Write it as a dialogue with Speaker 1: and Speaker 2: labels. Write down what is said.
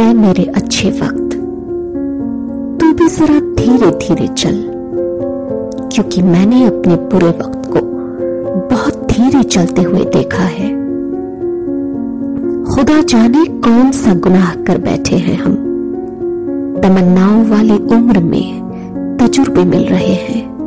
Speaker 1: ऐ मेरे अच्छे वक्त। तू भी जरा धीरे धीरे चल, क्योंकि मैंने अपने बुरे वक्त को बहुत धीरे चलते हुए देखा है। खुदा जाने कौन सा गुनाह कर बैठे हैं हम। तमन्नाओं वाली उम्र में तजुर्बे मिल रहे हैं।